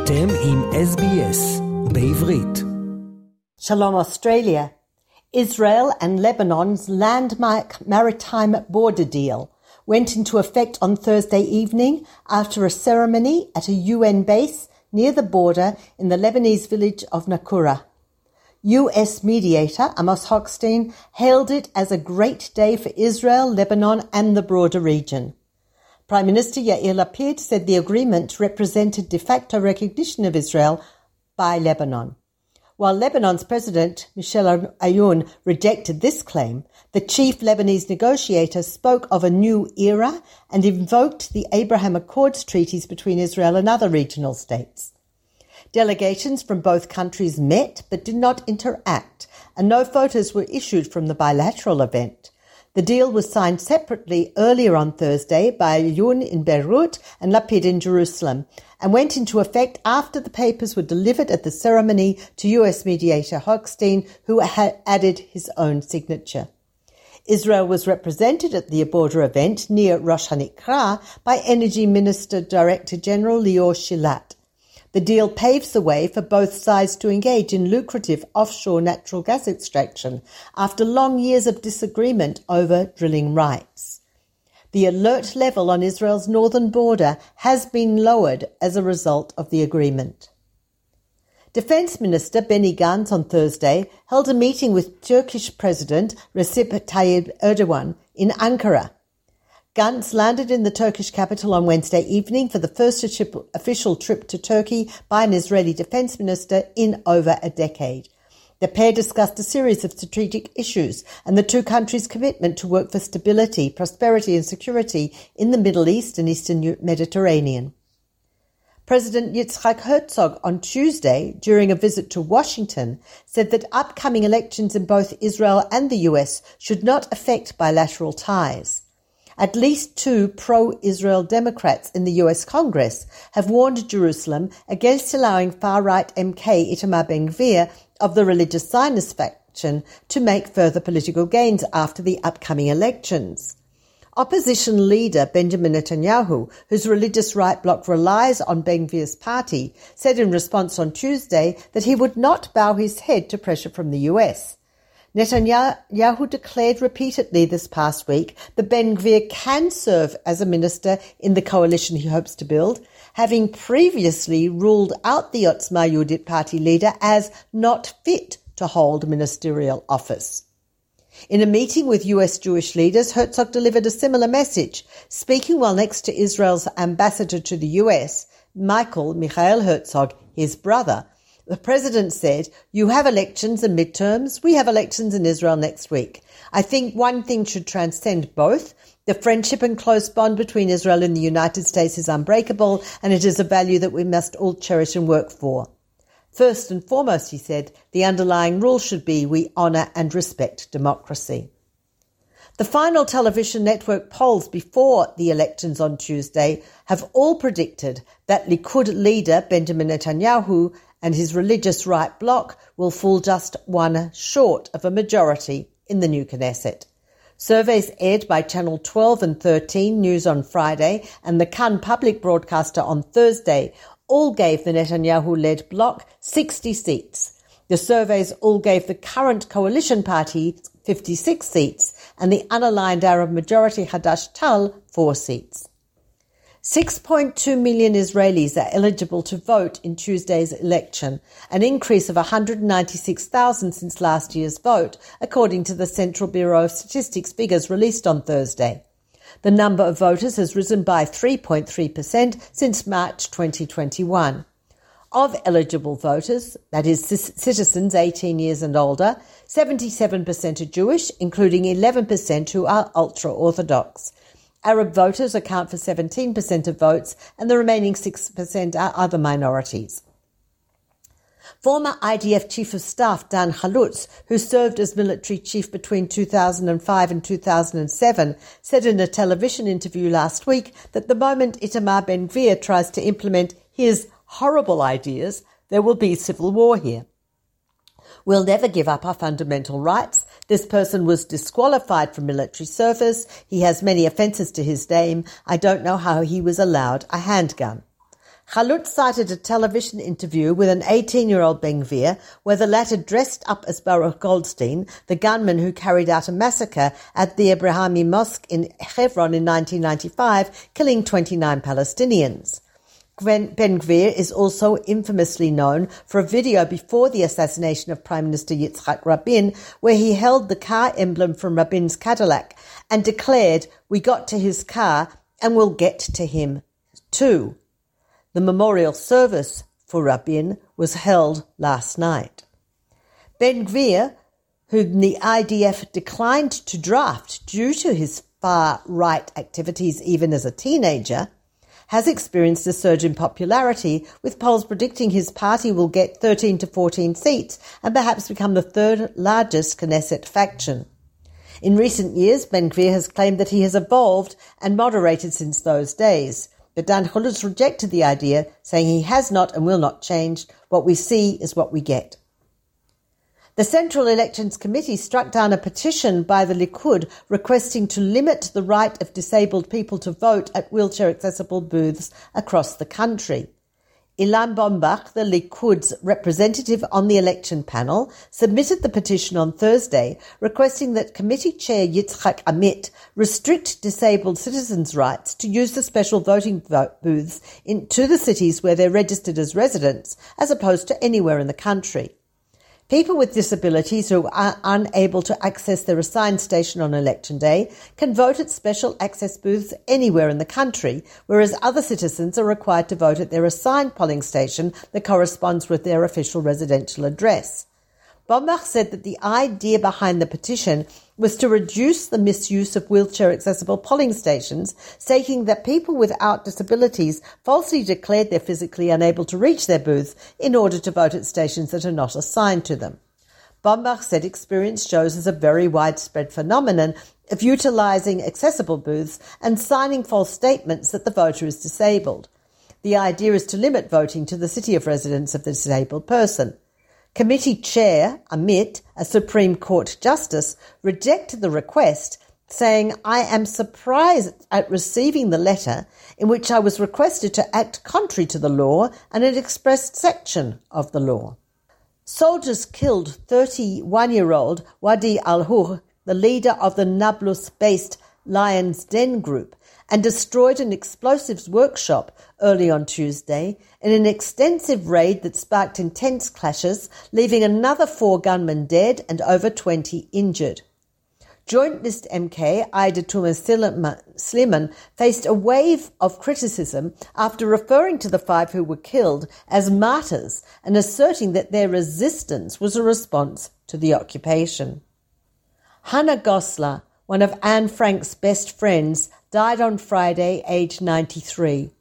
אתם עם SBS בעברית. Shalom Australia. Israel and Lebanon's landmark maritime border deal went into effect on Thursday evening after a ceremony at a UN base near the border in the Lebanese village of Nakura. US mediator Amos Hochstein hailed it as a great day for Israel, Lebanon and the broader region. Prime Minister Yair Lapid said the agreement represented de facto recognition of Israel by Lebanon. While Lebanon's President Michel Aoun rejected this claim, the chief Lebanese negotiator spoke of a new era and invoked the Abraham Accords treaties between Israel and other regional states. Delegations from both countries met but did not interact, and no photos were issued from the bilateral event. The deal was signed separately earlier on Thursday by Aoun in Beirut and Lapid in Jerusalem and went into effect after the papers were delivered at the ceremony to US mediator Hochstein, who had added his own signature. Israel was represented at the border event near Rosh Hanikra by Energy Minister Director General Lior Shilat. The deal paves the way for both sides to engage in lucrative offshore natural gas extraction after long years of disagreement over drilling rights. The alert level on Israel's northern border has been lowered as a result of the agreement. Defense Minister Benny Gantz on Thursday held a meeting with Turkish President Recep Tayyip Erdogan in Ankara. Gantz landed in the Turkish capital on Wednesday evening for the first official trip to Turkey by an Israeli defense minister in over a decade. The pair discussed a series of strategic issues and the two countries' commitment to work for stability, prosperity, and security in the Middle East and Eastern Mediterranean. President Yitzhak Herzog on Tuesday, during a visit to Washington, said that upcoming elections in both Israel and the US should not affect bilateral ties. At least two pro Israel Democrats in the US Congress have warned Jerusalem against allowing far right MK Itamar Ben Gvir of the religious Zionist faction to make further political gains after the upcoming elections. Opposition leader Benjamin Netanyahu, whose religious right bloc relies on Ben Gvir's party, said in response on Tuesday that he would not bow his head to pressure from the US. Netanyahu declared repeatedly this past week that Ben Gvir can serve as a minister in the coalition he hopes to build, having previously ruled out the Otzma Yehudit party leader as not fit to hold ministerial office. In a meeting with US Jewish leaders, Herzog delivered a similar message, speaking while next to Israel's ambassador to the US, Michael Michael Herzog, his brother. The president said, You have elections and midterms. We have elections in Israel next week. I think one thing should transcend both. The friendship and close bond between Israel and the United States is unbreakable, and it is a value that we must all cherish and work for. First and foremost, he said, the underlying rule should be we honour and respect democracy. The final television network polls before the elections on Tuesday have all predicted that Likud leader Benjamin Netanyahu and his religious right bloc will fall just one short of a majority in the new Knesset. Surveys aired by Channel 12 and 13 News on Friday and the Kan public broadcaster on Thursday all gave the Netanyahu led bloc 60 seats. The surveys all gave the current coalition party 56 seats and the unaligned Arab majority Hadash Ta'al 4 seats. 6.2 million Israelis are eligible to vote in Tuesday's election, an increase of 196,000 since last year's vote, according to the Central Bureau of Statistics figures released on Thursday. The number of voters has risen by 3.3% since March 2021. Of eligible voters, that is, citizens 18 years and older, 77% are Jewish, including 11% who are ultra Orthodox. Arab voters account for 17% of votes, and the remaining 6% are other minorities. Former IDF Chief of Staff Dan Halutz, who served as military chief between 2005 and 2007, said in a television interview last week that the moment Itamar Ben Gvir tries to implement his horrible ideas, there will be civil war here. We'll never give up our fundamental rights. This person was disqualified from military service. He has many offences to his name. I don't know how he was allowed a handgun. Halutz cited a television interview with an 18-year-old Ben Gvir where the latter dressed up as Baruch Goldstein, the gunman who carried out a massacre at the Abrahami Mosque in Hebron in 1995, killing 29 Palestinians. Ben Gvir is also infamously known for a video before the assassination of Prime Minister Yitzhak Rabin, where he held the car emblem from Rabin's Cadillac and declared, We got to his car and we'll get to him too. The memorial service for Rabin was held last night. Ben Gvir, whom the IDF declined to draft due to his far right activities even as a teenager, has experienced a surge in popularity, with polls predicting his party will get 13 to 14 seats and perhaps become the third largest Knesset faction. In recent years, Ben Gvir has claimed that he has evolved and moderated since those days. But Dan Halutz rejected the idea, saying he has not and will not change. What we see is what we get. The Central Elections Committee struck down a petition by the Likud requesting to limit the right of disabled people to vote at wheelchair accessible booths across the country. Ilan Bombach, the Likud's representative on the election panel, submitted the petition on Thursday requesting that committee chair Yitzhak Amit restrict disabled citizens' rights to use the special voting booths in, to the cities where they're registered as residents, as opposed to anywhere in the country. People with disabilities who are unable to access their assigned station on election day can vote at special access booths anywhere in the country, whereas other citizens are required to vote at their assigned polling station that corresponds with their official residential address. Bombach said that the idea behind the petition was to reduce the misuse of wheelchair accessible polling stations, stating that people without disabilities falsely declared they're physically unable to reach their booths in order to vote at stations that are not assigned to them. Bombach said experience shows as a very widespread phenomenon of utilizing accessible booths and signing false statements that the voter is disabled. The idea is to limit voting to the city of residence of the disabled person. Committee Chair Amit, a Supreme Court Justice, rejected the request, saying, I am surprised at receiving the letter in which I was requested to act contrary to the law and an expressed section of the law. Soldiers killed 31 year old Wadi al Hur, the leader of the Nablus based Lions Den group, and destroyed an explosives workshop early on Tuesday in an extensive raid that sparked intense clashes, leaving another four gunmen dead and over 20 injured. Joint List MK Ida Tuma Sliman faced a wave of criticism after referring to the five who were killed as martyrs and asserting that their resistance was a response to the occupation. Hannah Goslar, one of Anne Frank's best friends, died on Friday, aged 93.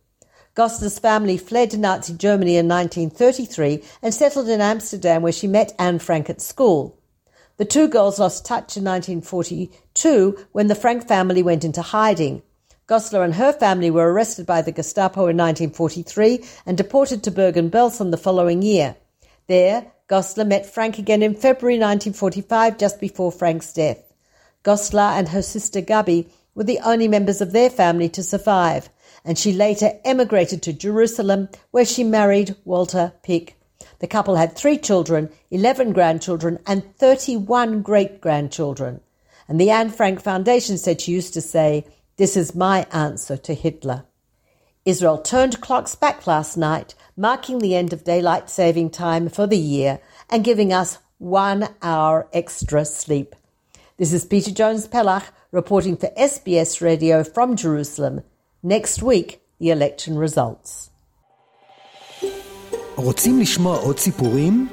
Goslar's family fled to Nazi Germany in 1933 and settled in Amsterdam where she met Anne Frank at school. The two girls lost touch in 1942 when the Frank family went into hiding. Goslar and her family were arrested by the Gestapo in 1943 and deported to Bergen-Belsen the following year. There, Goslar met Frank again in February 1945, just before Frank's death. Goslar and her sister Gabi were the only members of their family to survive, and she later emigrated to Jerusalem, where she married Walter Pick. The couple had three children, 11 grandchildren, and 31 great grandchildren. And the Anne Frank Foundation said she used to say, This is my answer to Hitler. Israel turned clocks back last night, marking the end of daylight saving time for the year and giving us one hour extra sleep. This is Peta Jones Pellach reporting for SBS Radio from Jerusalem. Next week, the election results. רוצים לשמוע עוד סיפורים?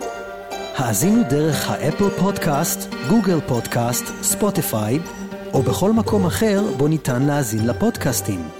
האזינו דרך האפל פודקאסט, גוגל פודקאסט, ספוטיפיי, או בכל מקום אחר בו ניתן להאזין לפודקאסטים.